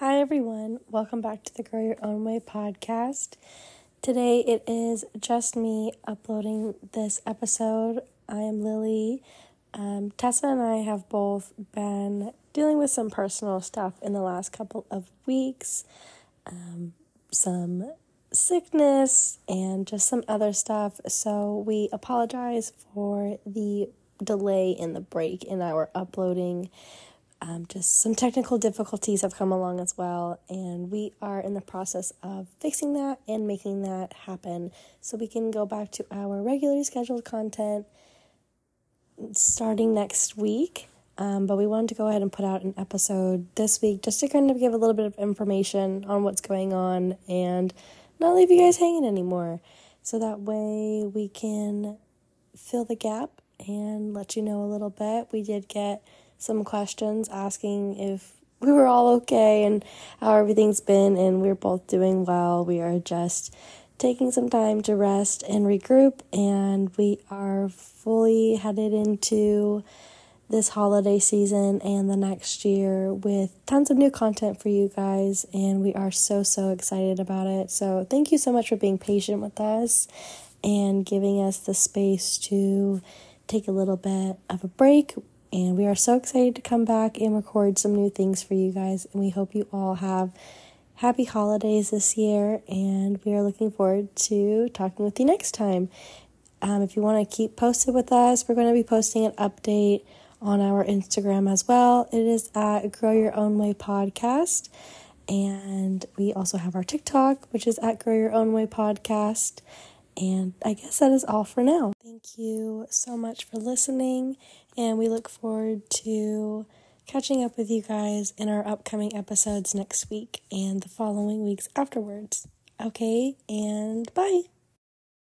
Hi, everyone. Welcome back to the Grow Your Own Way podcast. Today it is just me uploading this episode. I am Lily. Um, Tessa and I have both been dealing with some personal stuff in the last couple of weeks, um, some sickness, and just some other stuff. So we apologize for the delay in the break in our uploading. Um, just some technical difficulties have come along as well, and we are in the process of fixing that and making that happen so we can go back to our regularly scheduled content starting next week. Um, but we wanted to go ahead and put out an episode this week just to kind of give a little bit of information on what's going on and not leave you guys hanging anymore. So that way we can fill the gap and let you know a little bit. We did get some questions asking if we were all okay and how everything's been, and we're both doing well. We are just taking some time to rest and regroup, and we are fully headed into this holiday season and the next year with tons of new content for you guys, and we are so, so excited about it. So, thank you so much for being patient with us and giving us the space to take a little bit of a break and we are so excited to come back and record some new things for you guys. And we hope you all have happy holidays this year. And we are looking forward to talking with you next time. Um, if you want to keep posted with us, we're going to be posting an update on our Instagram as well. It is at Grow Your Own Way Podcast. And we also have our TikTok, which is at Grow Your Own Way Podcast. And I guess that is all for now. Thank you so much for listening, and we look forward to catching up with you guys in our upcoming episodes next week and the following weeks afterwards. Okay, and bye.